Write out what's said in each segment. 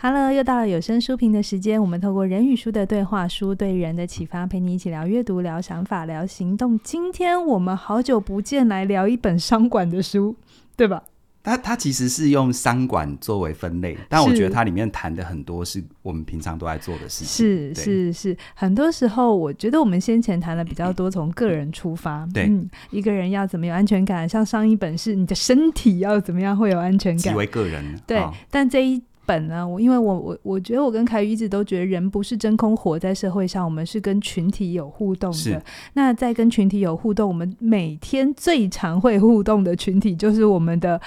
Hello，又到了有声书评的时间。我们透过人与书的对话，书对人的启发，陪你一起聊阅读、聊想法、聊行动。今天我们好久不见，来聊一本商管的书，对吧？它它其实是用商管作为分类，但我觉得它里面谈的很多是我们平常都在做的事情。是是是，很多时候我觉得我们先前谈的比较多，从个人出发，对、嗯，一个人要怎么有安全感？像上一本是你的身体要怎么样会有安全感？极为个人，对，哦、但这一。本呢，我因为我我我觉得我跟凯宇一直都觉得人不是真空活在社会上，我们是跟群体有互动的。那在跟群体有互动，我们每天最常会互动的群体就是我们的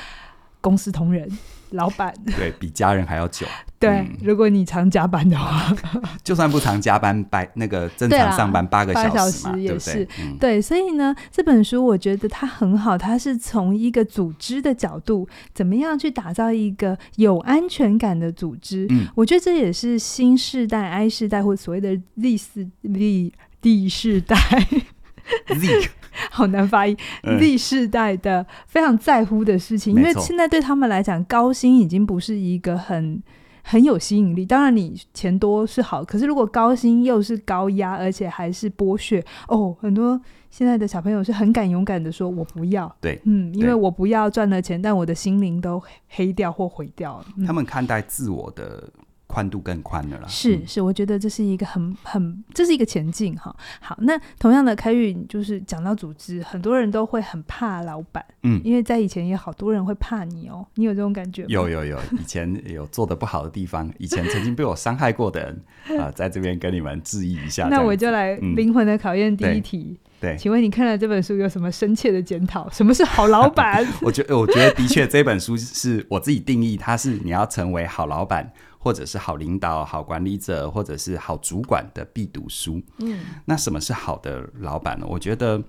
公司同仁。老板，对，比家人还要久。对、嗯，如果你常加班的话，就算不常加班，白那个正常上班八个小时，也是对，对，嗯、对。所以呢，这本书我觉得它很好，它是从一个组织的角度，怎么样去打造一个有安全感的组织。嗯，我觉得这也是新世代、I 世代或所谓的 Z 四 Z D 世代。Z 好难发音。嗯、Z 世代的非常在乎的事情，因为现在对他们来讲，高薪已经不是一个很很有吸引力。当然，你钱多是好，可是如果高薪又是高压，而且还是剥削，哦，很多现在的小朋友是很敢勇敢的说：“我不要。”对，嗯，因为我不要赚了钱，但我的心灵都黑掉或毁掉了。他们看待自我的。宽度更宽的了，是是，我觉得这是一个很很，这是一个前进哈。好，那同样的，开运就是讲到组织，很多人都会很怕老板，嗯，因为在以前也好多人会怕你哦，你有这种感觉吗？有有有，以前 有做的不好的地方，以前曾经被我伤害过的人 啊、呃，在这边跟你们质疑一下。那我就来灵魂的考验第一题，嗯、对，请问你看了这本书有什么深切的检讨？什么是好老板？我觉得我觉得的确这本书是我自己定义，它是你要成为好老板。或者是好领导、好管理者，或者是好主管的必读书。嗯，那什么是好的老板呢？我觉得，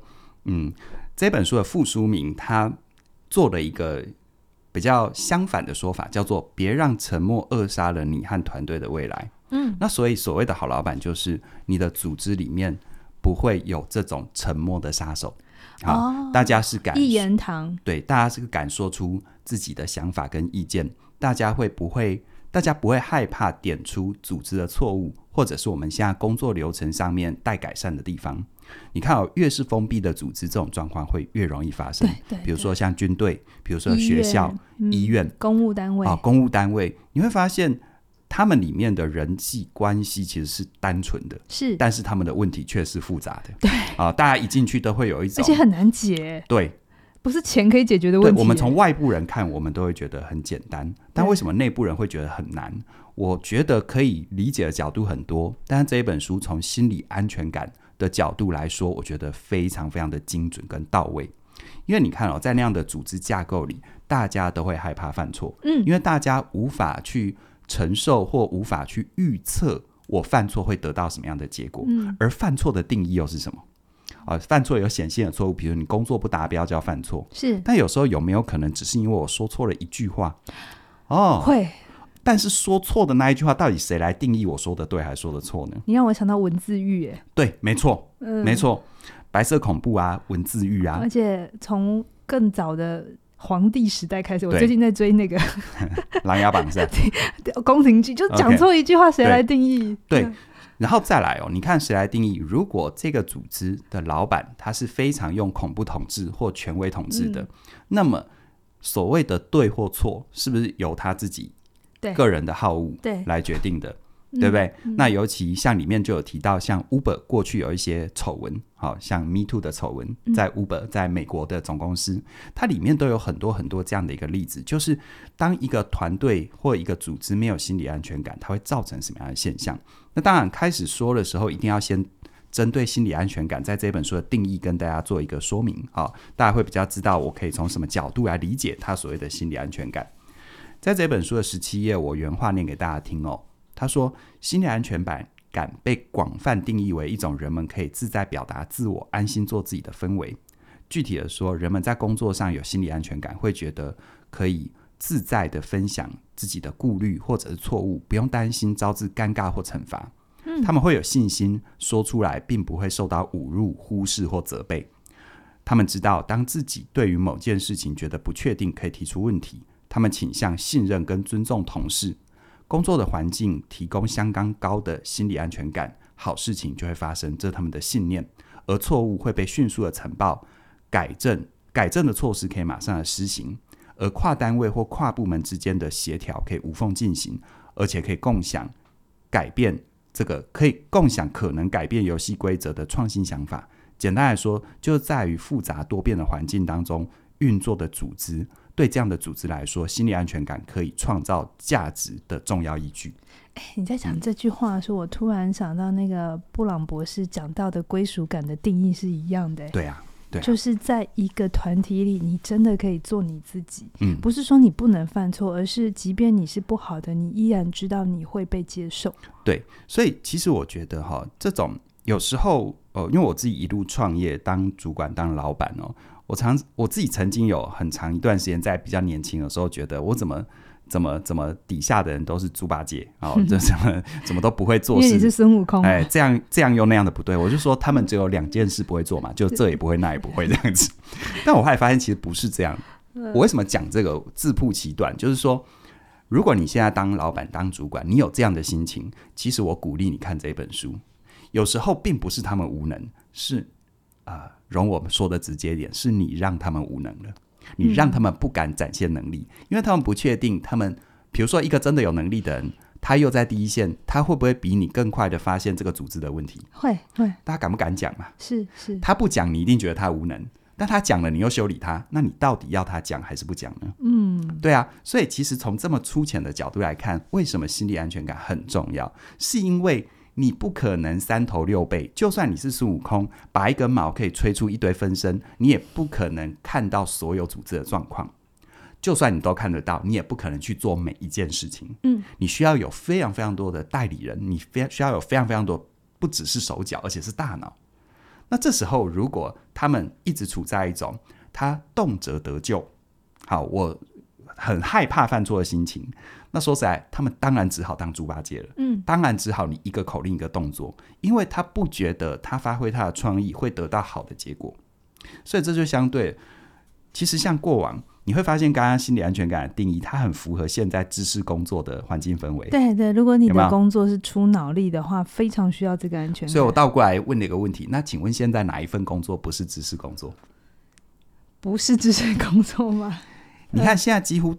嗯，这本书的副书名他做了一个比较相反的说法，叫做“别让沉默扼杀了你和团队的未来”。嗯，那所以所谓的好老板，就是你的组织里面不会有这种沉默的杀手。好，哦，大家是敢一言堂，对，大家是敢说出自己的想法跟意见，大家会不会？大家不会害怕点出组织的错误，或者是我们现在工作流程上面待改善的地方。你看哦，越是封闭的组织，这种状况会越容易发生。对对，对，比如说像军队，比如说学校、医院、公务单位啊，公务单位，你会发现他们里面的人际关系其实是单纯的，是，但是他们的问题却是复杂的。对啊，大家一进去都会有一种，而且很难解。对。不是钱可以解决的问题。我们从外部人看，我们都会觉得很简单，但为什么内部人会觉得很难？我觉得可以理解的角度很多，但是这一本书从心理安全感的角度来说，我觉得非常非常的精准跟到位。因为你看哦，在那样的组织架构里，大家都会害怕犯错，嗯，因为大家无法去承受或无法去预测我犯错会得到什么样的结果，嗯，而犯错的定义又是什么？啊，犯错有显性的错误，比如你工作不达标就要犯错，是。但有时候有没有可能只是因为我说错了一句话？哦，会。但是说错的那一句话，到底谁来定义我说的对还是说的错呢？你让我想到文字狱，哎，对，没错，嗯，没错，白色恐怖啊，文字狱啊，而且从更早的皇帝时代开始，我最近在追那个《琅琊榜》是吧？宫廷剧，就讲错一句话，谁来定义？对。对然后再来哦，你看谁来定义？如果这个组织的老板他是非常用恐怖统治或权威统治的，嗯、那么所谓的对或错，是不是由他自己个人的好恶来决定的？对不对、嗯？那尤其像里面就有提到，像 Uber 过去有一些丑闻，好像 Me Too 的丑闻，在 Uber 在美国的总公司，它里面都有很多很多这样的一个例子，就是当一个团队或一个组织没有心理安全感，它会造成什么样的现象？那当然开始说的时候，一定要先针对心理安全感，在这本书的定义跟大家做一个说明，好，大家会比较知道我可以从什么角度来理解他所谓的心理安全感。在这本书的十七页，我原话念给大家听哦。他说：“心理安全感被广泛定义为一种人们可以自在表达自我、安心做自己的氛围。具体的说，人们在工作上有心理安全感，会觉得可以自在的分享自己的顾虑或者是错误，不用担心招致尴尬或惩罚。他们会有信心说出来，并不会受到侮辱、忽视或责备。他们知道，当自己对于某件事情觉得不确定，可以提出问题。他们倾向信任跟尊重同事。”工作的环境提供相当高的心理安全感，好事情就会发生，这是他们的信念。而错误会被迅速的呈报、改正，改正的措施可以马上的施行，而跨单位或跨部门之间的协调可以无缝进行，而且可以共享改变这个可以共享可能改变游戏规则的创新想法。简单来说，就在于复杂多变的环境当中运作的组织。对这样的组织来说，心理安全感可以创造价值的重要依据。哎，你在讲这句话的时候，嗯，我突然想到那个布朗博士讲到的归属感的定义是一样的。对啊，对啊，就是在一个团体里，你真的可以做你自己。嗯，不是说你不能犯错，而是即便你是不好的，你依然知道你会被接受。对，所以其实我觉得哈，这种有时候，呃，因为我自己一路创业，当主管，当老板哦。我常我自己曾经有很长一段时间，在比较年轻的时候，觉得我怎么怎么怎么底下的人都是猪八戒啊，这什 么怎么都不会做事。因为你是孙悟空，哎，这样这样又那样的不对。我就说他们只有两件事不会做嘛，就这也不会，那也不会这样子。但我后来发现其实不是这样。我为什么讲这个自曝其短？就是说，如果你现在当老板当主管，你有这样的心情，其实我鼓励你看这本书。有时候并不是他们无能，是啊。呃容我们说的直接点，是你让他们无能了，你让他们不敢展现能力，嗯、因为他们不确定他们，比如说一个真的有能力的人，他又在第一线，他会不会比你更快的发现这个组织的问题？会会，大家敢不敢讲嘛？是是，他不讲，你一定觉得他无能，但他讲了，你又修理他，那你到底要他讲还是不讲呢？嗯，对啊，所以其实从这么粗浅的角度来看，为什么心理安全感很重要？是因为。你不可能三头六臂，就算你是孙悟空，拔一根毛可以吹出一堆分身，你也不可能看到所有组织的状况。就算你都看得到，你也不可能去做每一件事情。嗯，你需要有非常非常多的代理人，你非需要有非常非常多，不只是手脚，而且是大脑。那这时候，如果他们一直处在一种他动辄得救，好，我很害怕犯错的心情。那说实在，他们当然只好当猪八戒了。嗯，当然只好你一个口令一个动作，因为他不觉得他发挥他的创意会得到好的结果，所以这就相对。其实像过往你会发现，刚刚心理安全感的定义，它很符合现在知识工作的环境氛围。对对，如果你的工作是出脑力的话，非常需要这个安全感。所以我倒过来问你一个问题：那请问现在哪一份工作不是知识工作？不是知识工作吗？你看现在几乎，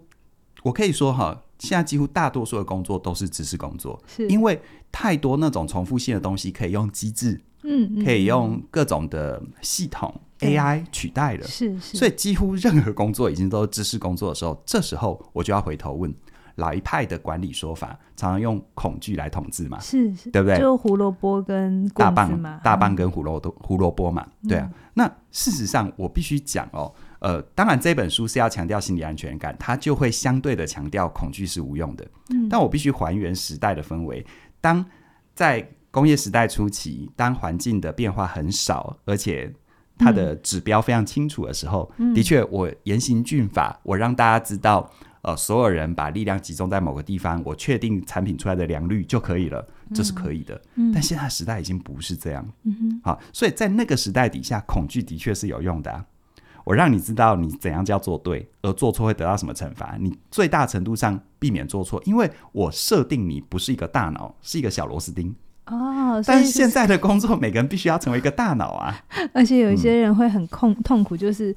我可以说哈。现在几乎大多数的工作都是知识工作，是因为太多那种重复性的东西可以用机制，嗯，嗯，可以用各种的系统 AI 取代了，是是，所以几乎任何工作已经都是知识工作的时候，这时候我就要回头问老一派的管理说法，常常用恐惧来统治嘛，是是，对不对？就胡萝卜跟大棒，大棒跟胡萝卜胡萝卜嘛，对啊。那事实上我必须讲哦。呃，当然这本书是要强调心理安全感，它就会相对的强调恐惧是无用的。嗯，但我必须还原时代的氛围。当在工业时代初期，当环境的变化很少，而且它的指标非常清楚的时候，嗯，的确，我严刑峻法，我让大家知道，呃，所有人把力量集中在某个地方，我确定产品出来的良率就可以了，这是可以的。嗯，但现在时代已经不是这样。嗯哼，好，所以在那个时代底下，恐惧的确是有用的啊。我让你知道你怎样叫做对，而做错会得到什么惩罚。你最大程度上避免做错，因为我设定你不是一个大脑，是一个小螺丝钉。哦，但是现在的工作，每个人必须要成为一个大脑啊。而且有一些人会很痛痛苦，就是。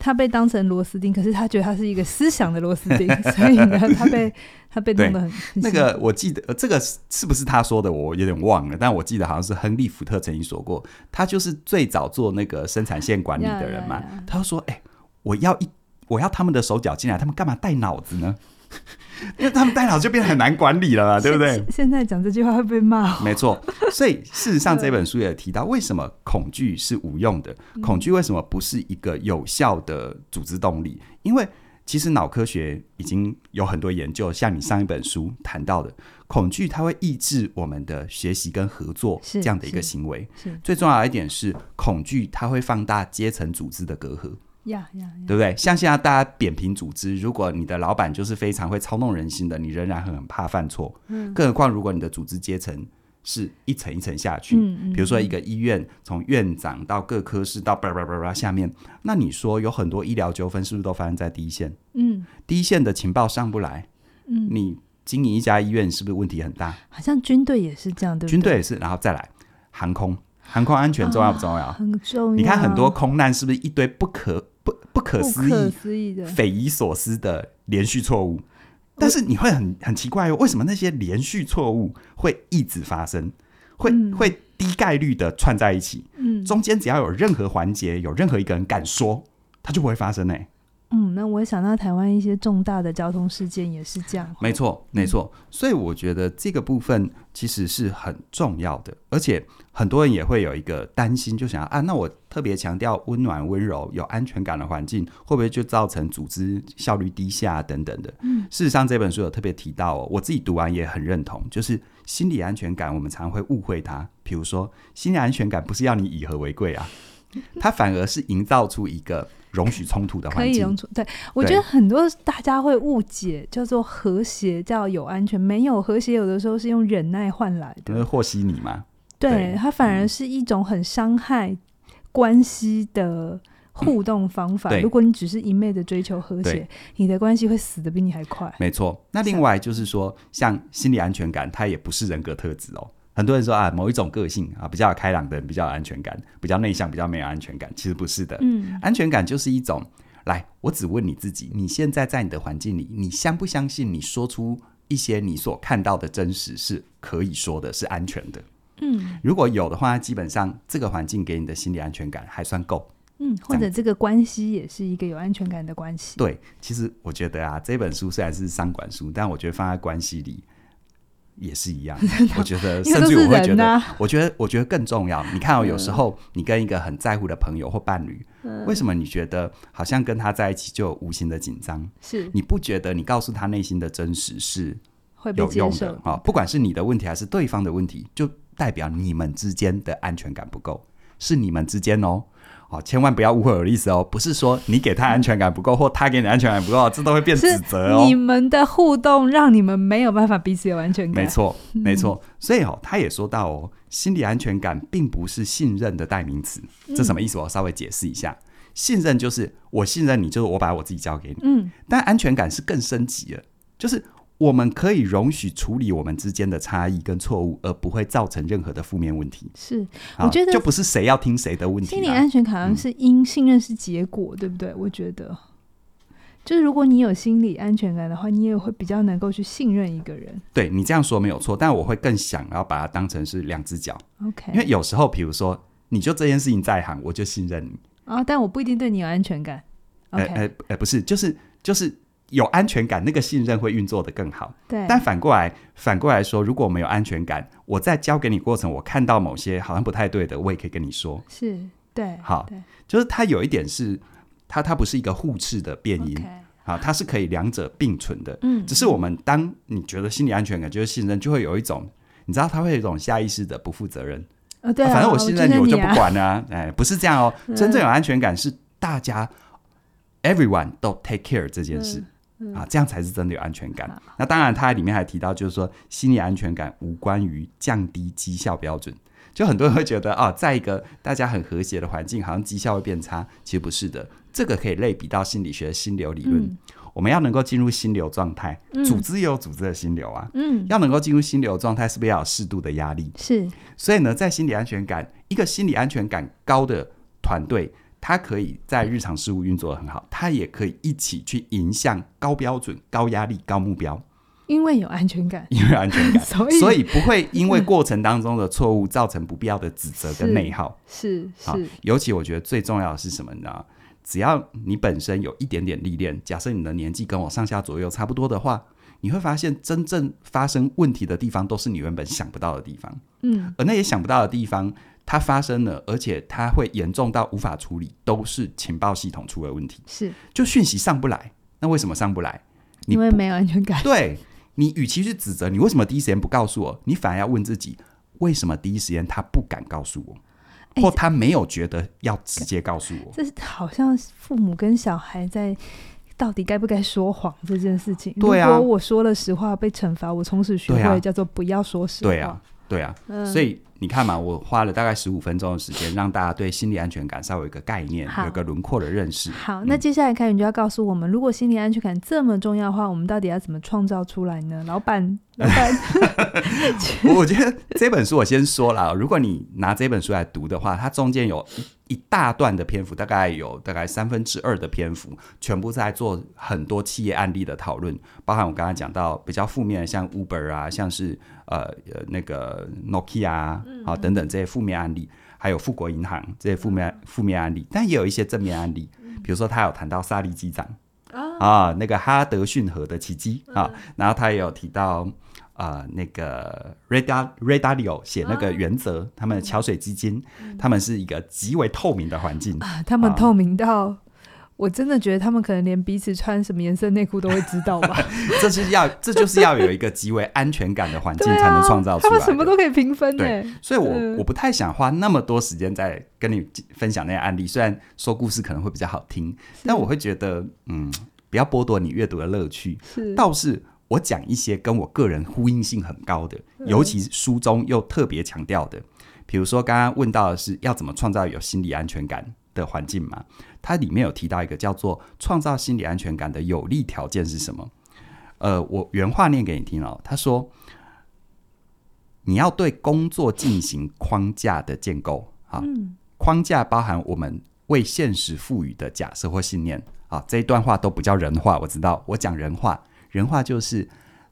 他被当成螺丝钉，可是他觉得他是一个思想的螺丝钉，所以呢，他被他被弄得很那个。我记得这个是不是他说的？我有点忘了，但我记得好像是亨利·福特曾经说过，他就是最早做那个生产线管理的人嘛。Yeah, yeah, yeah. 他说：“哎、欸，我要一我要他们的手脚进来，他们干嘛带脑子呢？” 因为他们带脑就变得很难管理了嘛，对不对？现在讲这句话会被骂。没错，所以事实上 这本书也提到，为什么恐惧是无用的？恐惧为什么不是一个有效的组织动力？因为其实脑科学已经有很多研究，像你上一本书谈到的，恐惧它会抑制我们的学习跟合作这样的一个行为。最重要的一点是，恐惧它会放大阶层组织的隔阂。呀呀，对不对？像现在大家扁平组织，如果你的老板就是非常会操弄人心的，你仍然很怕犯错。嗯，更何况如果你的组织阶层是一层一层下去，嗯嗯，比如说一个医院从院长到各科室到叭叭叭叭下面，那你说有很多医疗纠纷是不是都发生在第一线？嗯，第一线的情报上不来，嗯，你经营一家医院是不是问题很大？好像军队也是这样，对不对？军队也是，然后再来航空，航空安全重要不重要？啊、很重要。你看很多空难是不是一堆不可不不可思议、不可思议的匪夷所思的连续错误？但是你会很很奇怪哦，为什么那些连续错误会一直发生？会、嗯、会低概率的串在一起？嗯，中间只要有任何环节，有任何一个人敢说，它就不会发生呢。嗯，那我想到台湾一些重大的交通事件也是这样。没错，没错。嗯、所以我觉得这个部分其实是很重要的，而且很多人也会有一个担心，就想啊，那我特别强调温暖、温柔、有安全感的环境，会不会就造成组织效率低下等等的？嗯，事实上这本书有特别提到哦，我自己读完也很认同，就是心理安全感，我们常会误会它。比如说，心理安全感不是要你以和为贵啊，它反而是营造出一个。容许冲突的环境，可以容许。对，我觉得很多大家会误解，叫做和谐，叫有安全。没有和谐，有的时候是用忍耐换来的。是和稀泥嘛？对，它反而是一种很伤害关系的互动方法。嗯、如果你只是一昧的追求和谐，你的关系会死的比你还快。没错。那另外就是说，像心理安全感，它也不是人格特质哦。很多人说啊，某一种个性啊，比较开朗的人比较有安全感，比较内向比较没有安全感。其实不是的，嗯，安全感就是一种，来，我只问你自己，你现在在你的环境里，你相不相信你说出一些你所看到的真实是可以说的，是安全的？嗯，如果有的话，基本上这个环境给你的心理安全感还算够。嗯，或者这个关系也是一个有安全感的关系。对，其实我觉得啊，这本书虽然是商管书，但我觉得放在关系里。也是一样，我觉得，甚至我会觉得，我觉得，我觉得更重要。你看哦，有时候你跟一个很在乎的朋友或伴侣，嗯、为什么你觉得好像跟他在一起就有无形的紧张？是你不觉得你告诉他内心的真实是有用的啊？不管是你的问题还是对方的问题，就代表你们之间的安全感不够，是你们之间哦。哦，千万不要误会我的意思哦，不是说你给他安全感不够，或他给你安全感不够，这都会变指责哦。你们的互动让你们没有办法彼此有安全感。没错，没错。所以哦，他也说到哦，心理安全感并不是信任的代名词。这什么意思？我稍微解释一下。信任就是我信任你，就是我把我自己交给你。嗯。但安全感是更升级了，就是。我们可以容许处理我们之间的差异跟错误，而不会造成任何的负面问题。是，我觉得就不是谁要听谁的问题。心理安全感好像是因信任是结果，嗯、对不对？我觉得，就是如果你有心理安全感的话，你也会比较能够去信任一个人。对，你这样说没有错，但我会更想要把它当成是两只脚。OK，因为有时候，比如说，你就这件事情在行，我就信任你啊，但我不一定对你有安全感。哎哎哎，不是，就是就是。有安全感，那个信任会运作的更好。对，但反过来，反过来说，如果我们有安全感，我在教给你过程，我看到某些好像不太对的，我也可以跟你说。是，对，好，对，就是它有一点是，它它不是一个互斥的变因，好，它是可以两者并存的。嗯，只是我们当你觉得心理安全感就是信任，就会有一种，你知道，它会有一种下意识的不负责任。呃，对，反正我信任你，我就不管了。哎，不是这样哦，真正有安全感是大家 everyone 都 take care 这件事。啊，这样才是真的有安全感。嗯、那当然，它里面还提到，就是说心理安全感无关于降低绩效标准。就很多人会觉得啊，在一个大家很和谐的环境，好像绩效会变差。其实不是的，这个可以类比到心理学心流理论。嗯、我们要能够进入心流状态，嗯、组织也有组织的心流啊。嗯，要能够进入心流状态，是不是要有适度的压力？是。所以呢，在心理安全感，一个心理安全感高的团队。他可以在日常事务运作的很好，他也可以一起去迎向高标准、高压力、高目标，因为有安全感，因为安全感，所以所以不会因为过程当中的错误造成不必要的指责跟内耗。是是，是，尤其我觉得最重要的是什么呢？只要你本身有一点点历练，假设你的年纪跟我上下左右差不多的话，你会发现真正发生问题的地方都是你原本想不到的地方。嗯，而那些想不到的地方。它发生了，而且它会严重到无法处理，都是情报系统出了问题。是，就讯息上不来，那为什么上不来？你因为没有安全感。对，你与其去指责你为什么第一时间不告诉我，你反而要问自己，为什么第一时间他不敢告诉我，或他没有觉得要直接告诉我？这是好像父母跟小孩在到底该不该说谎这件事情。对啊，如果我说了实话被惩罚，我从此学会叫做不要说实话。对啊，对啊，嗯、所以。你看嘛，我花了大概十五分钟的时间，让大家对心理安全感稍微有一个概念，有一个轮廓的认识。好，嗯、那接下来凯宇就要告诉我们，如果心理安全感这么重要的话，我们到底要怎么创造出来呢？老板，老板，我觉得这本书我先说了，如果你拿这本书来读的话，它中间有一大段的篇幅，大概有大概三分之二的篇幅，全部在做很多企业案例的讨论，包含我刚才讲到比较负面的，像 Uber 啊，像是。呃呃，那个 Nokia 啊，好、嗯、等等这些负面案例，还有富国银行这些负面负面案例，但也有一些正面案例，比如说他有谈到萨利机长、嗯、啊，那个哈德逊河的奇迹、嗯、啊，然后他也有提到啊、呃，那个 Ray Dalio 写那个原则，嗯、他们的桥水基金，嗯、他们是一个极为透明的环境啊，他们透明到。我真的觉得他们可能连彼此穿什么颜色内裤都会知道吧？这是要，这就是要有一个极为安全感的环境才能创造出来。他们什么都可以平分的。对，所以我，我我不太想花那么多时间在跟你分享那些案例。虽然说故事可能会比较好听，但我会觉得，嗯，不要剥夺你阅读的乐趣。是，倒是我讲一些跟我个人呼应性很高的，尤其书中又特别强调的，比如说刚刚问到的是要怎么创造有心理安全感的环境嘛？它里面有提到一个叫做创造心理安全感的有利条件是什么？呃，我原话念给你听哦。他说：“你要对工作进行框架的建构啊，框架包含我们为现实赋予的假设或信念啊。这一段话都不叫人话，我知道，我讲人话，人话就是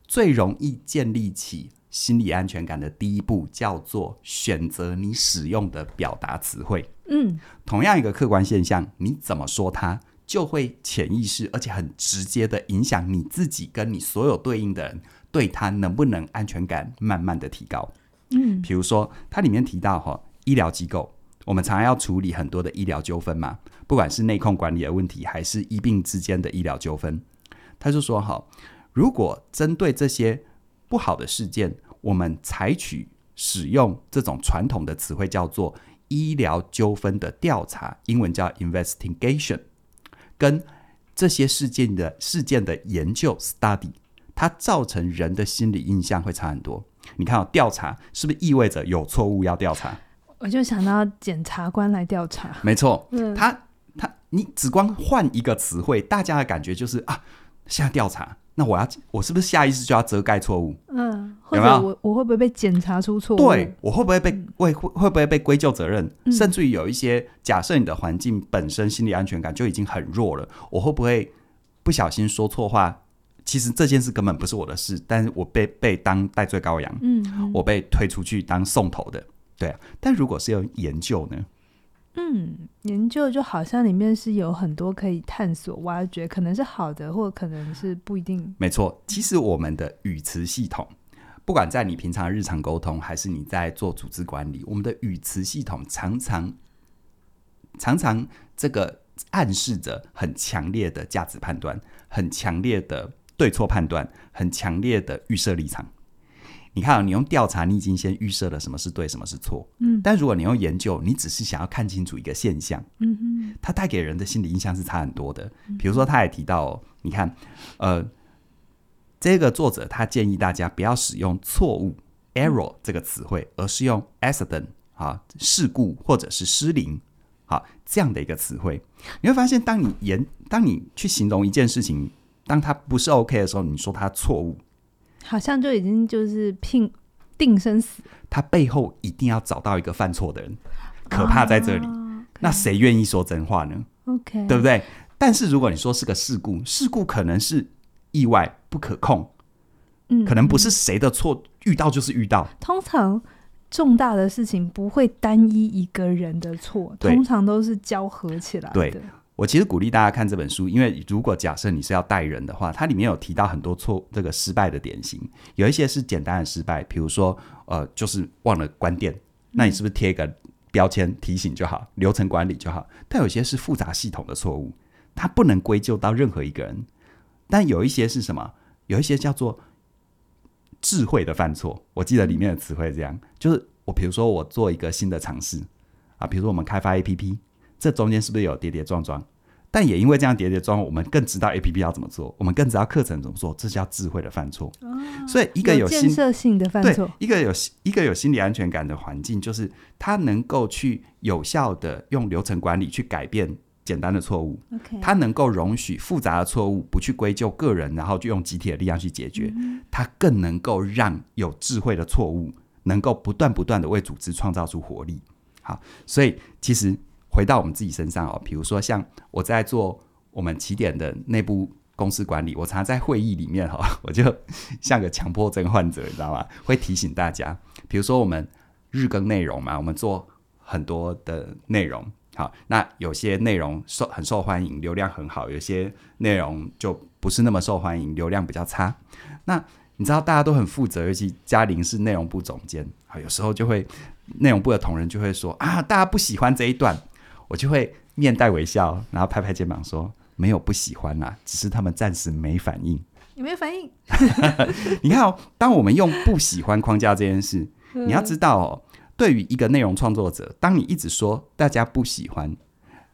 最容易建立起心理安全感的第一步，叫做选择你使用的表达词汇。”嗯，同样一个客观现象，你怎么说它，就会潜意识而且很直接的影响你自己跟你所有对应的人，对他能不能安全感慢慢的提高。嗯，比如说它里面提到哈，医疗机构，我们常常要处理很多的医疗纠纷嘛，不管是内控管理的问题，还是医病之间的医疗纠纷，他就说哈，如果针对这些不好的事件，我们采取使用这种传统的词汇，叫做。医疗纠纷的调查，英文叫 investigation，跟这些事件的事件的研究 study，它造成人的心理印象会差很多。你看哦，调查是不是意味着有错误要调查？我就想到检察官来调查。没错，嗯，他他，你只光换一个词汇，大家的感觉就是啊，现在调查。那我要，我是不是下意识就要遮盖错误？嗯，或者我有没有？我会不会被检查出错误？对，我会不会被会会会不会被归咎责任？嗯、甚至于有一些假设，你的环境本身心理安全感就已经很弱了，我会不会不小心说错话？其实这件事根本不是我的事，但是我被被当代罪羔羊，嗯，嗯，我被推出去当送头的，对啊。但如果是要研究呢？嗯，研究就好像里面是有很多可以探索、挖掘，可能是好的，或可能是不一定。没错，其实我们的语词系统，不管在你平常日常沟通，还是你在做组织管理，我们的语词系统常常常常这个暗示着很强烈的价值判断，很强烈的对错判断，很强烈的预设立场。你看，你用调查，你已经先预设了什么是对，什么是错。嗯，但如果你用研究，你只是想要看清楚一个现象。嗯哼，它带给人的心理印象是差很多的。比如说，他也提到哦，你看，呃，这个作者他建议大家不要使用错误 （error） 这个词汇，而是用 accident 啊，事故或者是失灵好这样的一个词汇。你会发现，当你言，当你去形容一件事情，当它不是 OK 的时候，你说它错误。好像就已经就是拼定生死，他背后一定要找到一个犯错的人，可怕在这里。啊 okay、那谁愿意说真话呢？OK，对不对？但是如果你说是个事故，事故可能是意外不可控，嗯，可能不是谁的错，遇到就是遇到。通常重大的事情不会单一一个人的错，通常都是交合起来的。对。我其实鼓励大家看这本书，因为如果假设你是要带人的话，它里面有提到很多错这个失败的典型，有一些是简单的失败，比如说呃，就是忘了关店，那你是不是贴一个标签提醒就好，流程管理就好？但有些是复杂系统的错误，它不能归咎到任何一个人。但有一些是什么？有一些叫做智慧的犯错。我记得里面的词汇这样，就是我比如说我做一个新的尝试啊，比如说我们开发 APP。这中间是不是有跌跌撞撞？但也因为这样跌跌撞，我们更知道 APP 要怎么做，我们更知道课程怎么做，这叫智慧的犯错。哦、所以一个有，建设性的犯错，一个有一个有心理安全感的环境，就是它能够去有效的用流程管理去改变简单的错误。Okay. 它能够容许复杂的错误不去归咎个人，然后就用集体的力量去解决。嗯、它更能够让有智慧的错误能够不断不断的为组织创造出活力。好，所以其实。回到我们自己身上哦，比如说像我在做我们起点的内部公司管理，我常常在会议里面哈，我就像个强迫症患者，你知道吗？会提醒大家，比如说我们日更内容嘛，我们做很多的内容，好，那有些内容受很受欢迎，流量很好，有些内容就不是那么受欢迎，流量比较差。那你知道大家都很负责，尤其嘉玲是内容部总监，啊，有时候就会内容部的同仁就会说啊，大家不喜欢这一段。我就会面带微笑，然后拍拍肩膀说：“没有不喜欢啦，只是他们暂时没反应。”有没有反应？你看哦，当我们用不喜欢框架这件事，你要知道哦，对于一个内容创作者，当你一直说大家不喜欢，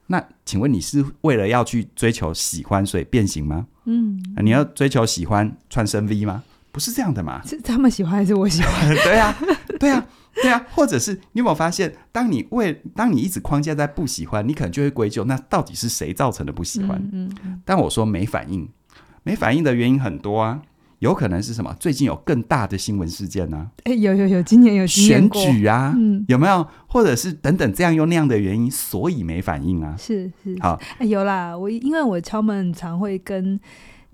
那请问你是为了要去追求喜欢所以变形吗？嗯，你要追求喜欢穿深 V 吗？不是这样的嘛？是他们喜欢还是我喜欢？对啊，对啊。对啊，或者是你有没有发现，当你为当你一直框架在不喜欢，你可能就会归咎那到底是谁造成的不喜欢？嗯嗯。但我说没反应，没反应的原因很多啊，有可能是什么？最近有更大的新闻事件呢？哎，有有有，今年有选举啊，嗯，有没有？或者是等等这样又那样的原因，所以没反应啊？是是好，哎，有啦，我因为我敲门常会跟。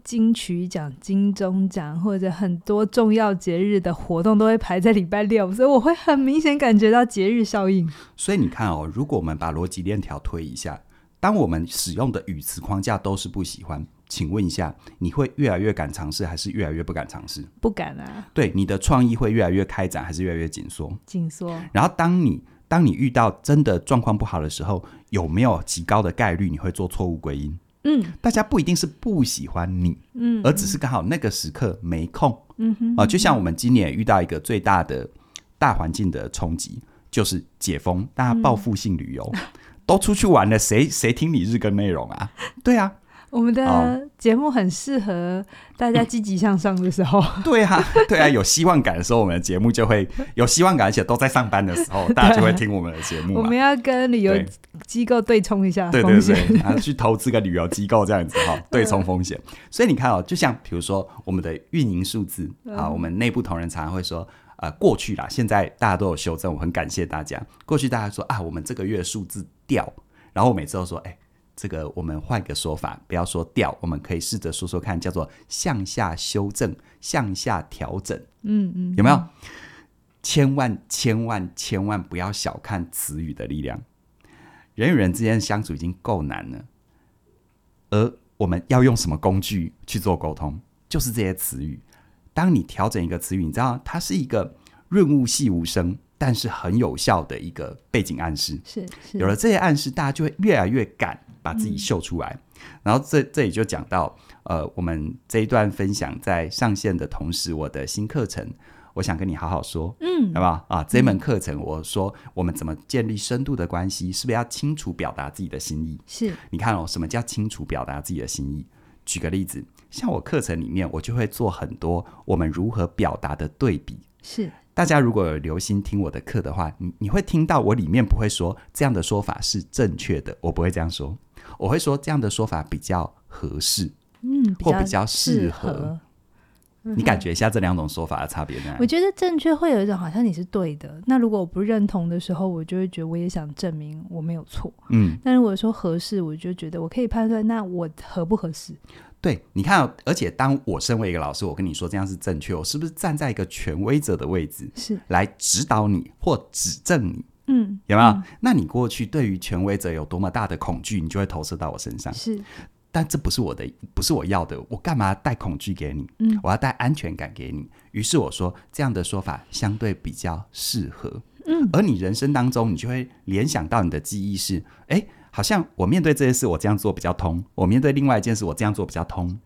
金曲奖、金钟奖或者很多重要节日的活动都会排在礼拜六，所以我会很明显感觉到节日效应。所以你看哦，如果我们把逻辑链条推一下，当我们使用的语词框架都是不喜欢，请问一下，你会越来越敢尝试，还是越来越不敢尝试？不敢啊。对，你的创意会越来越开展，还是越来越紧缩？紧缩。然后当你当你遇到真的状况不好的时候，有没有极高的概率你会做错误归因？嗯，大家不一定是不喜欢你，嗯，而只是刚好那个时刻没空，嗯哼，啊，就像我们今年遇到一个最大的大环境的冲击，就是解封，大家报复性旅游，嗯、都出去玩了，谁谁听你日更内容啊？对啊。我们的节目很适合大家积极向上的时候，嗯。对啊，对啊，有希望感的时候，我们的节目就会有希望感，而且都在上班的时候，大家就会听我们的节目。我们要跟旅游机构对冲一下对对对，然后去投资个旅游机构这样子哈，对冲风险。所以你看哦，就像比如说我们的运营数字啊，我们内部同仁常常会说，呃，过去啦，现在大家都有修正，我很感谢大家。过去大家说啊，我们这个月数字掉，然后我每次都说，哎。这个我们换个说法，不要说掉，我们可以试着说说看，叫做向下修正、向下调整。嗯嗯，有没有？千万千万千万不要小看词语的力量。人与人之间相处已经够难了，而我们要用什么工具去做沟通？就是这些词语。当你调整一个词语，你知道它是一个润物细无声，但是很有效的一个背景暗示。是，是有了这些暗示，大家就会越来越敢。把自己秀出来，嗯、然后这这里就讲到，呃，我们这一段分享在上线的同时，我的新课程，我想跟你好好说，嗯，好不好啊？这门课程，我说我们怎么建立深度的关系，是不是要清楚表达自己的心意？是，你看哦，什么叫清楚表达自己的心意？举个例子，像我课程里面，我就会做很多我们如何表达的对比。是，大家如果有留心听我的课的话，你你会听到我里面不会说这样的说法是正确的，我不会这样说。我会说这样的说法比较合适，嗯，或比较适合。你感觉一下这两种说法的差别呢？我觉得正确会有一种好像你是对的，那如果我不认同的时候，我就会觉得我也想证明我没有错，嗯。但如果说合适，我就觉得我可以判断，那我合不合适？对，你看，而且当我身为一个老师，我跟你说这样是正确，我是不是站在一个权威者的位置，是来指导你或指正你？嗯，有没有？嗯、那你过去对于权威者有多么大的恐惧，你就会投射到我身上。是，但这不是我的，不是我要的。我干嘛带恐惧给你？嗯，我要带安全感给你。于是我说，这样的说法相对比较适合。嗯，而你人生当中，你就会联想到你的记忆是：哎，好像我面对这件事，我这样做比较通；我面对另外一件事，我这样做比较通。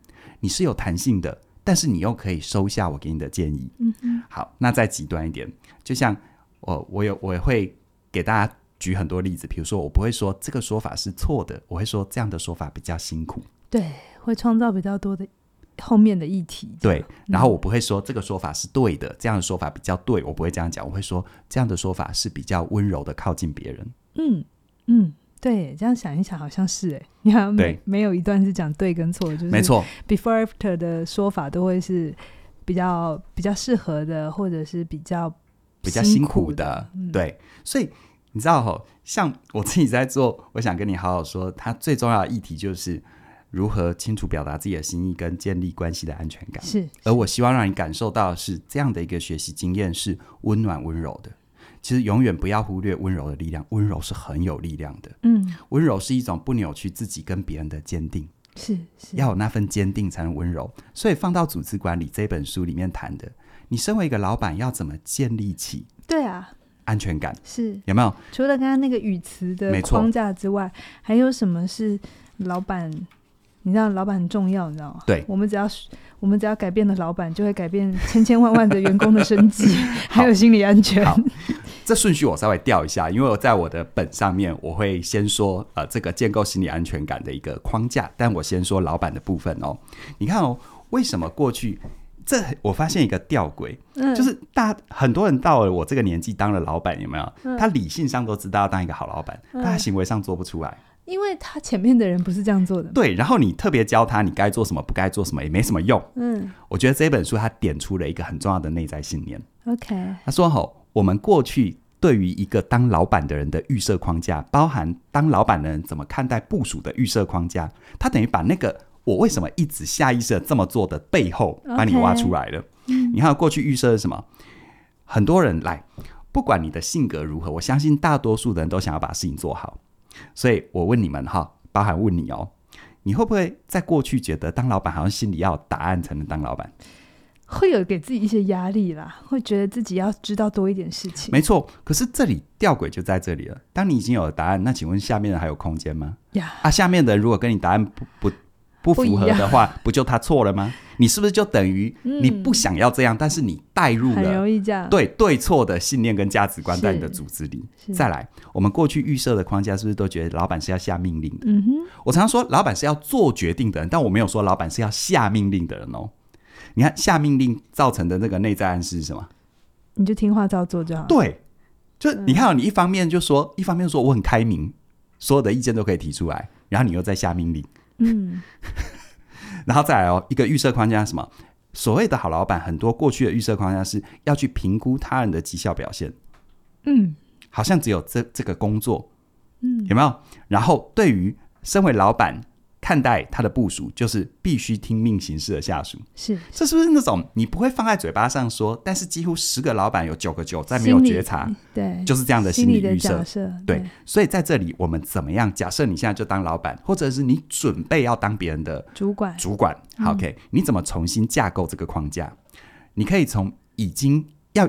你是有弹性的，但是你又可以收下我给你的建议。嗯嗯。好，那再极端一点，就像我，我有，我也会。给大家举很多例子，比如说我不会说这个说法是错的，我会说这样的说法比较辛苦。对，会创造比较多的后面的议题。对，然后我不会说这个说法是对的，这样的说法比较对，我不会这样讲，我会说这样的说法是比较温柔的靠近别人。嗯嗯。对，这样想一想，好像是哎，你好像没没有一段是讲对跟错，就是没错。Before after 的说法都会是比较比较适合的，或者是比较比较辛苦的。嗯、对，所以你知道哈，像我自己在做，我想跟你好好说，它最重要的议题就是如何清楚表达自己的心意跟建立关系的安全感。是，是，而我希望让你感受到的是这样的一个学习经验是温暖温柔的。其实永远不要忽略温柔的力量，温柔是很有力量的。嗯，温柔是一种不扭曲自己跟别人的坚定，是，是要有那份坚定才能温柔。所以放到组织管理这本书里面谈的，你身为一个老板要怎么建立起对啊安全感？是有没有？除了刚刚那个语词的框架之外，还有什么是老板？你知道老板很重要，你知道吗？对，我们只要我们只要改变了老板，就会改变千千万万的员工的生计，还有心理安全。这顺序我稍微调一下，因为我在我的本上面，我会先说呃这个建构心理安全感的一个框架，但我先说老板的部分哦。你看哦，为什么过去这我发现一个吊诡，嗯，就是大很多人到了我这个年纪当了老板，有没有？嗯，他理性上都知道要当一个好老板，嗯，但他行为上做不出来。因为他前面的人不是这样做的，对。然后你特别教他，你该做什么，不该做什么，也没什么用。嗯，我觉得这本书他点出了一个很重要的内在信念。OK，他说：“吼，我们过去对于一个当老板的人的预设框架，包含当老板的人怎么看待部署的预设框架，他等于把那个我为什么一直下意识的这么做的背后，把你挖出来了。Okay. 你看过去预设是什么？很多人来，不管你的性格如何，我相信大多数的人都想要把事情做好。”所以我问你们哈，包含问你哦，你会不会在过去觉得当老板好像心里要有答案才能当老板？会有给自己一些压力啦，会觉得自己要知道多一点事情。没错，可是这里吊诡就在这里了。当你已经有了答案，那请问下面的还有空间吗？呀，啊，下面的人如果跟你答案不不不符合的话，不，不就他错了吗？你是不是就等于你不想要这样，嗯、但是你带入了对对错的信念跟价值观在你的组织里？再来，我们过去预设的框架是不是都觉得老板是要下命令的？嗯哼，我常常说老板是要做决定的人，但我没有说老板是要下命令的人哦。你看下命令造成的那个内在暗示是什么？你就听话照做就好。对，就你看到你一方面就说，一方面说我很开明，所有的意见都可以提出来，然后你又在下命令。嗯。然后再来哦，一个预设框架是什么？所谓的好老板，很多过去的预设框架是要去评估他人的绩效表现。嗯，好像只有这这个工作，嗯，有没有？然后对于身为老板。看待他的部署，就是必须听命行事的下属。是，这是不是那种你不会放在嘴巴上说，但是几乎十个老板有九个九在没有觉察，对，就是这样的心理预设。对，对，所以在这里我们怎么样？假设你现在就当老板，或者是你准备要当别人的主管，主管，好，OK，你怎么重新架构这个框架？你可以从已经要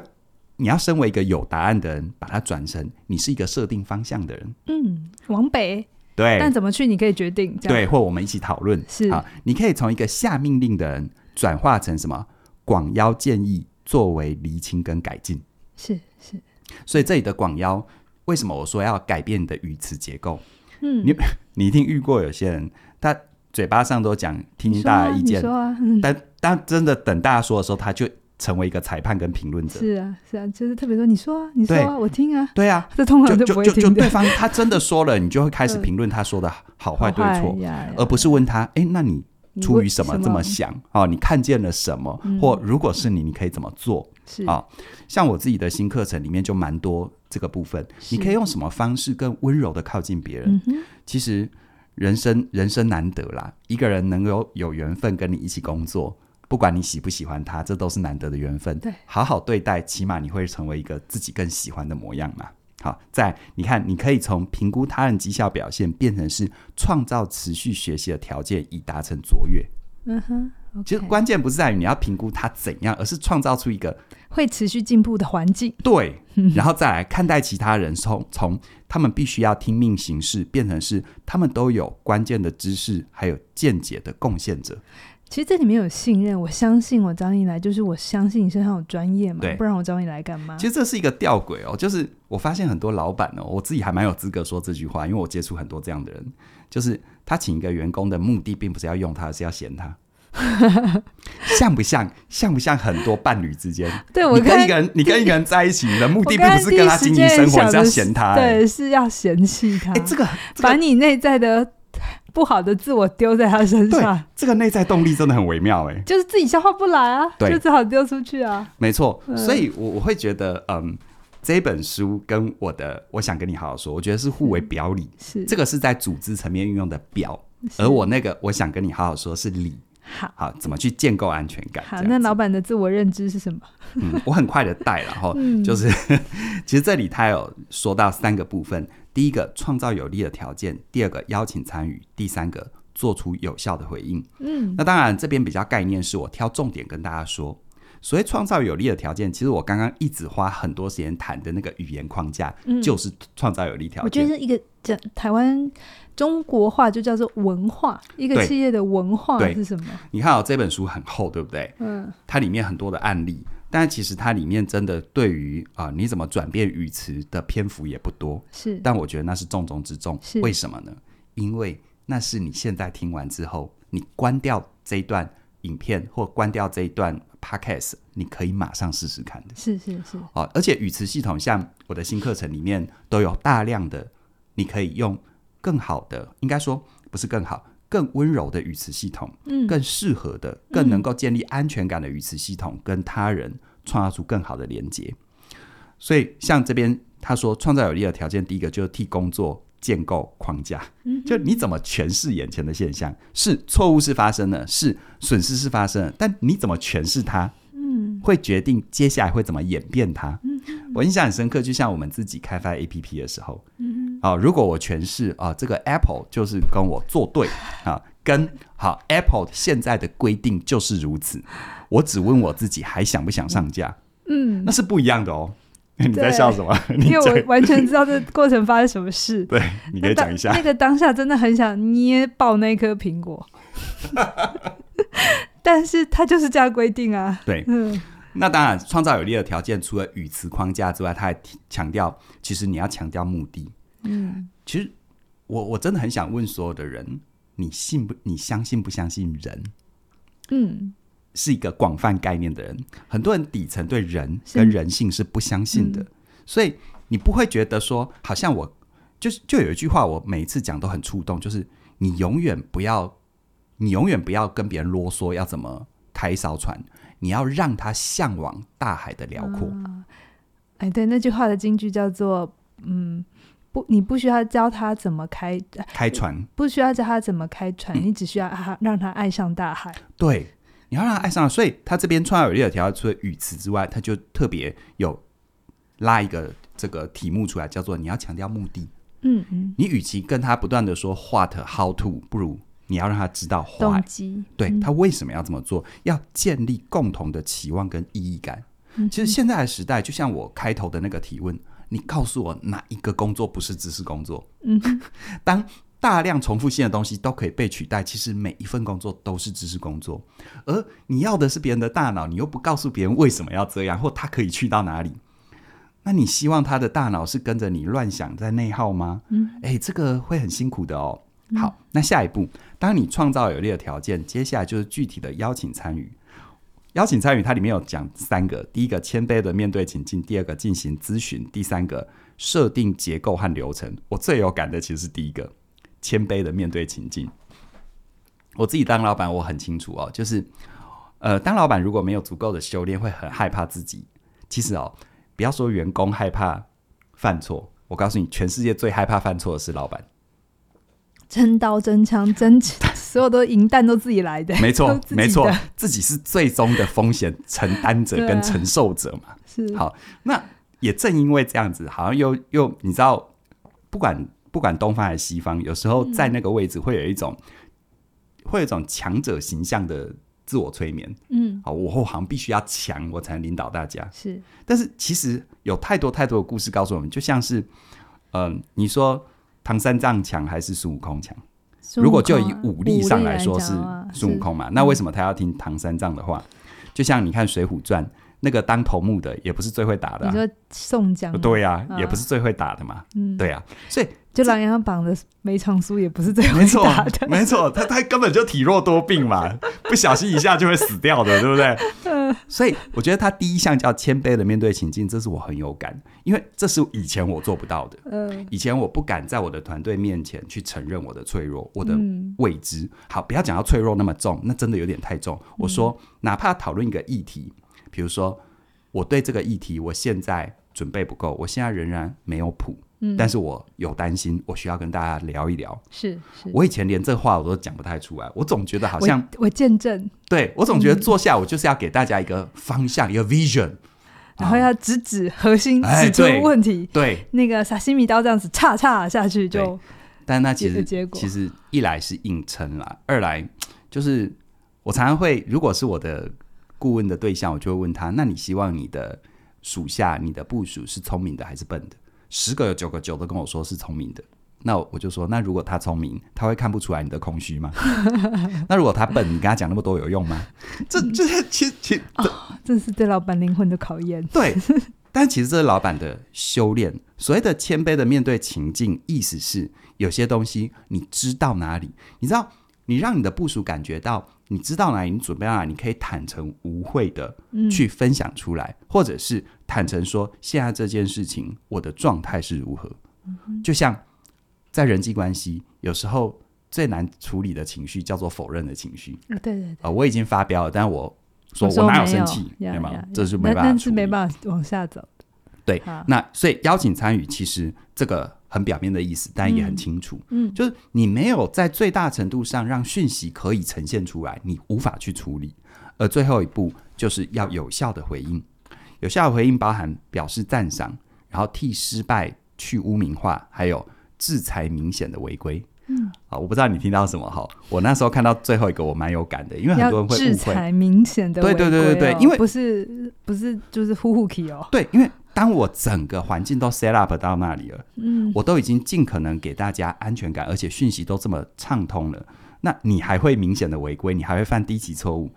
你要身为一个有答案的人，把它转成你是一个设定方向的人。嗯，往北。对，但怎么去你可以决定，对，或我们一起讨论是啊，你可以从一个下命令的人转化成什么广邀建议，作为厘清跟改进，是是。所以这里的广邀，为什么我说要改变你的语词结构？嗯，你 你一定遇过有些人，他嘴巴上都讲听听大家意见，啊啊嗯、但但真的等大家说的时候，他就。成为一个裁判跟评论者，是啊，是啊，就是特别说，你说啊，你说啊，我听啊，对啊，这通常就就就就对方他真的说了，你就会开始评论他说的好坏对错，而不是问他，哎，那你出于什么这么想？哦，你看见了什么？或如果是你，你可以怎么做？是啊，像我自己的新课程里面就蛮多这个部分，你可以用什么方式更温柔的靠近别人？其实人生人生难得啦，一个人能够有缘分跟你一起工作。不管你喜不喜欢他，这都是难得的缘分。对，好好对待，起码你会成为一个自己更喜欢的模样嘛。好，在你看，你可以从评估他人绩效表现，变成是创造持续学习的条件，以达成卓越。嗯哼其实关键不是在于你要评估他怎样，而是创造出一个会持续进步的环境。对，然后再来看待其他人，从从他们必须要听命行事，变成是他们都有关键的知识还有见解的贡献者。其实这里面有信任，我相信我找你来，就是我相信你身上有专业嘛，不然我找你来干嘛？其实这是一个吊诡哦，就是我发现很多老板哦，我自己还蛮有资格说这句话，因为我接触很多这样的人，就是他请一个员工的目的，并不是要用他，而是要嫌他。像不像？像不像很多伴侣之间？对，我跟一个人，你跟一个人在一起，你的目的并不是跟他经营生活，是要嫌他，欸，对，是要嫌弃他。哎，这个，这个，把你内在的不好的自我丢在他身上，这个内在动力真的很微妙，哎，就是自己消化不来啊，对，就只好丢出去啊。没错，所以我我会觉得，嗯，这本书跟我的，我想跟你好好说，我觉得是互为表里，是。这个是在组织层面运用的表，而我那个我想跟你好好说是理。好，好，怎么去建构安全感？好，那老板的自我认知是什么？嗯，我很快的带然后，就是 其实这里他有说到三个部分：第一个，创造有利的条件；第二个，邀请参与；第三个，做出有效的回应。嗯，那当然这边比较概念是我挑重点跟大家说。所谓创造有利的条件，其实我刚刚一直花很多时间谈的那个语言框架，就是创造有利条件。我觉得是一个讲台湾。中国话就叫做文化，一个企业的文化是什么？你看哦，这本书很厚，对不对？嗯，它里面很多的案例，但其实它里面真的对于啊、呃，你怎么转变语词的篇幅也不多。是，但我觉得那是重中之重。是，为什么呢？因为那是你现在听完之后，你关掉这一段影片或关掉这一段 podcast，你可以马上试试看的。是是是。哦，而且语词系统，像我的新课程里面都有大量的，你可以用。更好的，应该说不是更好，更温柔的语词系统，嗯，更适合的，更能够建立安全感的语词系统，跟他人创造出更好的连接。所以，像这边他说，创造有利的条件，第一个就是替工作建构框架，嗯，就你怎么诠释眼前的现象，是错误是发生了，是损失是发生了，但你怎么诠释它，嗯，会决定接下来会怎么演变它。嗯，我印象很深刻，就像我们自己开发 APP 的时候，嗯。啊，如果我诠释啊，这个 Apple 就是跟我作对啊，跟好 Apple 现在的规定就是如此，我只问我自己还想不想上架？嗯，那是不一样的哦。你在笑什么？因为我完全知道这过程发生什么事。对，你可以讲一下。那个当下真的很想捏爆那颗苹果，但是它就是这样规定啊。对，嗯，那当然，创造有利的条件，除了语词框架之外，他还强调，其实你要强调目的。嗯，其实我我真的很想问所有的人，你信不？你相信不相信人？嗯，是一个广泛概念的人，很多人底层对人跟人性是不相信的，嗯、所以你不会觉得说，好像我就是就有一句话，我每一次讲都很触动，就是你永远不要，你永远不要跟别人啰嗦要怎么开一艘船，你要让他向往大海的辽阔。啊、哎，对，那句话的金句叫做嗯。不，你不需要教他怎么开开船，不需要教他怎么开船，嗯、你只需要他让他爱上大海。对，你要让他爱上，所以他这边创造有利的条，除了语词之外，他就特别有拉一个这个题目出来，叫做你要强调目的。嗯嗯，你与其跟他不断的说 what how to，不如你要让他知道动机，对、嗯、他为什么要这么做，要建立共同的期望跟意义感。嗯、其实现在的时代，就像我开头的那个提问。你告诉我哪一个工作不是知识工作？嗯，当大量重复性的东西都可以被取代，其实每一份工作都是知识工作。而你要的是别人的大脑，你又不告诉别人为什么要这样，或他可以去到哪里？那你希望他的大脑是跟着你乱想在内耗吗？嗯，诶，这个会很辛苦的哦。好，那下一步，当你创造有利的条件，接下来就是具体的邀请参与。邀请参与，它里面有讲三个：第一个谦卑的面对情境；第二个进行咨询；第三个设定结构和流程。我最有感的其实是第一个，谦卑的面对情境。我自己当老板，我很清楚哦，就是呃，当老板如果没有足够的修炼，会很害怕自己。其实哦，不要说员工害怕犯错，我告诉你，全世界最害怕犯错的是老板。真刀真枪真 所有的银弹都自己来的，没错 没错，自己是最终的风险承担者跟承受者嘛。是好，那也正因为这样子，好像又又你知道，不管不管东方还是西方，有时候在那个位置会有一种、嗯、会有一种强者形象的自我催眠。嗯，好，我好像必须要强，我才能领导大家。是，但是其实有太多太多的故事告诉我们，就像是嗯、呃，你说。唐三藏强还是孙悟空强？如果就以武力上来说是，孙悟空嘛。那为什么他要听唐三藏的话？嗯、就像你看《水浒传》，那个当头目的也不是最会打的、啊，你说宋江？对呀、也不是最会打的嘛。嗯，对呀、啊，所以。就琅琊榜的梅长苏也不是这样没错，没错，他他根本就体弱多病嘛，不小心一下就会死掉的，对不对？嗯、所以我觉得他第一项叫谦卑的面对情境，这是我很有感，因为这是以前我做不到的。嗯，以前我不敢在我的团队面前去承认我的脆弱，我的未知。好，不要讲到脆弱那么重，那真的有点太重。我说，哪怕讨论一个议题，比如说我对这个议题，我现在准备不够，我现在仍然没有谱。嗯，但是我有担心，我需要跟大家聊一聊。是，是。我以前连这话我都讲不太出来，我总觉得好像我，我见证，对我总觉得坐下我就是要给大家一个方向，嗯、一个 vision，然后要直指核心，指出问题。哎、对，对那个沙西米刀这样子叉叉下去就，但那其实结果。其实一来是硬撑啦，二来就是我常常会，如果是我的顾问的对象，我就会问他：那你希望你的属下、你的部署是聪明的还是笨的？十个有九个九都跟我说是聪明的，那我就说，那如果他聪明，他会看不出来你的空虚吗？那如果他笨，你跟他讲那么多有用吗？这这其实其实这、哦、这是对老板灵魂的考验。对，但其实这是老板的修炼。所谓的谦卑的面对情境，意思是有些东西你知道哪里，你知道，你让你的部署感觉到。你知道哪里？你准备到哪里？你可以坦诚无讳的去分享出来，嗯、或者是坦诚说，现在这件事情我的状态是如何？嗯、就像在人际关系，有时候最难处理的情绪叫做否认的情绪。对对对，呃，我已经发飙了，但我说我哪有生气？对吗？这是没办法，但是没办法往下走。对，那所以邀请参与，其实这个。很表面的意思，但也很清楚。嗯，嗯，就是你没有在最大程度上让讯息可以呈现出来，你无法去处理。而最后一步就是要有效的回应。有效的回应包含表示赞赏，然后替失败去污名化，还有制裁明显的违规。嗯，啊，我不知道你听到什么哈。我那时候看到最后一个，我蛮有感的，因为很多人会误会。制裁明显的违规，哦，对对对对对，因为不是不是就是呼呼气哦。对，因为。当我整个环境都 set up 到那里了，嗯，我都已经尽可能给大家安全感，而且讯息都这么畅通了，那你还会明显的违规，你还会犯低级错误，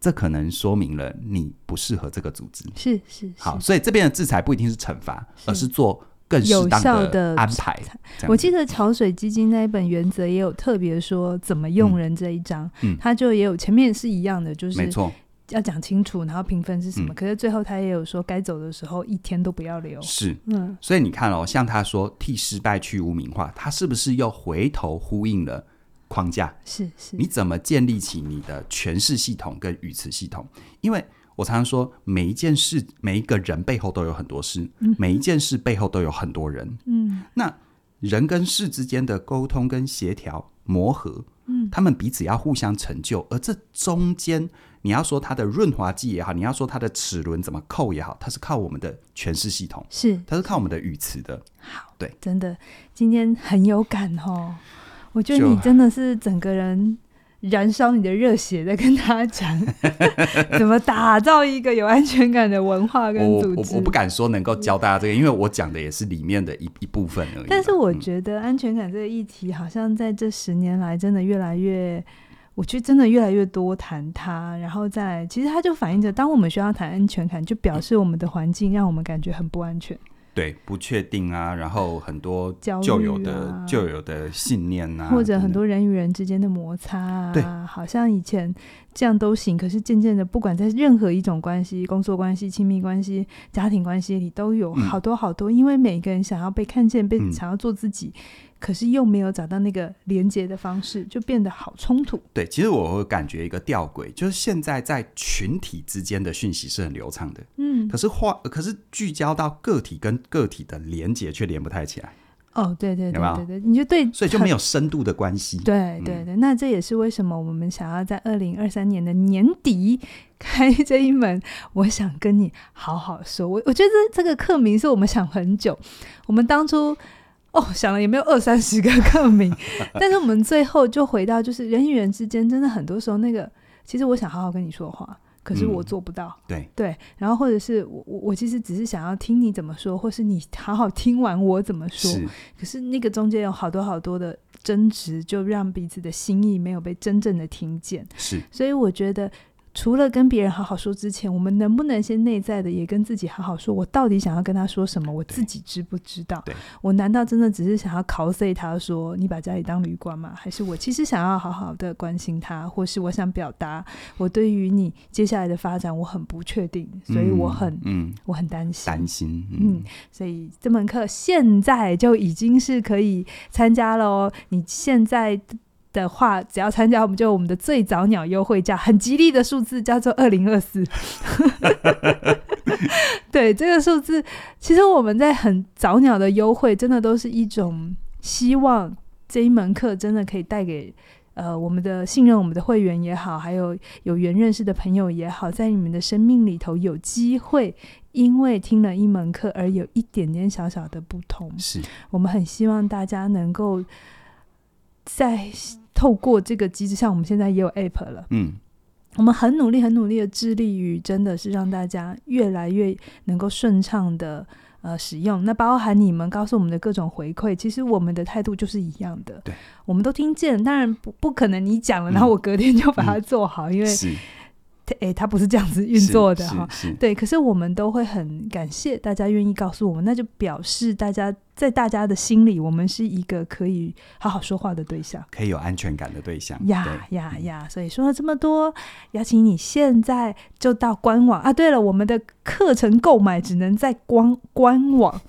这可能说明了你不适合这个组织。是是，是好，所以这边的制裁不一定是惩罚，而是做更有效的安排。我记得潮水基金那一本原则也有特别说怎么用人这一章，嗯，他就也有前面是一样的，就是没错。要讲清楚，然后评分是什么？嗯、可是最后他也有说，该走的时候一天都不要留。是，嗯，所以你看哦，像他说替失败去污名化，他是不是又回头呼应了框架？是是，是你怎么建立起你的诠释系统跟语词系统？因为我常常说，每一件事、每一个人背后都有很多事，嗯、每一件事背后都有很多人。嗯，那人跟事之间的沟通跟协调磨合，嗯，他们彼此要互相成就，而这中间。你要说它的润滑剂也好，你要说它的齿轮怎么扣也好，它是靠我们的诠释系统，是它是靠我们的语词的。好，对，真的今天很有感哦。我觉得你真的是整个人燃烧你的热血，在跟大家讲 怎么打造一个有安全感的文化跟组织。我我，我不敢说能够教大家这个，因为我讲的也是里面的一一部分而已。但是我觉得安全感这个议题，好像在这十年来真的越来越。我觉得真的越来越多谈它，然后再，其实它就反映着，当我们需要谈安全感，就表示我们的环境让我们感觉很不安全。对，不确定啊，然后很多旧有的、啊、旧有的信念啊，或者很多人与人之间的摩擦啊，对。好像以前这样都行，可是渐渐的，不管在任何一种关系、工作关系、亲密关系、家庭关系里，都有好多好多，嗯、因为每个人想要被看见，被想要做自己。嗯可是又没有找到那个连接的方式，就变得好冲突。对，其实我会感觉一个吊诡，就是现在在群体之间的讯息是很流畅的，嗯，可是话，可是聚焦到个体跟个体的连接却连不太起来。哦，对对对对对，你就对，所以就没有深度的关系。对对对，嗯、那这也是为什么我们想要在二零二三年的年底开这一门。我想跟你好好说，我我觉得这个课名是我们想很久，我们当初。哦，想了也没有二三十个 课名，但是我们最后就回到，就是人与人之间真的很多时候那个，其实我想好好跟你说话，可是我做不到。嗯、对对，然后或者是我我我其实只是想要听你怎么说，或是你好好听完我怎么说，是可是那个中间有好多好多的争执，就让彼此的心意没有被真正的听见。是，所以我觉得。除了跟别人好好说之前，我们能不能先内在的也跟自己好好说？我到底想要跟他说什么？我自己知不知道？我难道真的只是想要 cos 他说你把家里当旅馆吗？还是我其实想要好好的关心他，或是我想表达我对于你接下来的发展我很不确定，所以我很嗯，我很担心担心嗯，嗯，所以这门课现在就已经是可以参加了哦。你现在。的话，只要参加，我们就我们的最早鸟优惠价，很吉利的数字，叫做二零二四。对，这个数字，其实我们在很早鸟的优惠，真的都是一种希望这一门课真的可以带给呃我们的信任我们的会员也好，还有有缘认识的朋友也好，在你们的生命里头有机会，因为听了一门课而有一点点小小的不同。是我们很希望大家能够在。透过这个机制，像我们现在也有 App 了，嗯，我们很努力、很努力的致力于，真的是让大家越来越能够顺畅的呃使用。那包含你们告诉我们的各种回馈，其实我们的态度就是一样的，对，我们都听见。当然不不可能你讲了，然后我隔天就把它做好，嗯、因为。诶，他不是这样子运作的哈，对。可是我们都会很感谢大家愿意告诉我们，那就表示大家在大家的心里，我们是一个可以好好说话的对象，可以有安全感的对象。呀呀呀！所以说了这么多，邀请你现在就到官网啊。对了，我们的课程购买只能在官官网，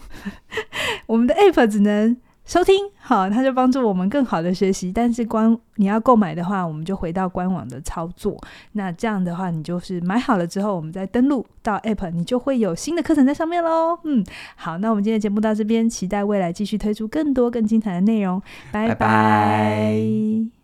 我们的 App 只能。收听好，它就帮助我们更好的学习。但是官你要购买的话，我们就回到官网的操作。那这样的话，你就是买好了之后，我们再登录到 App，你就会有新的课程在上面喽。嗯，好，那我们今天节目到这边，期待未来继续推出更多更精彩的内容。拜拜。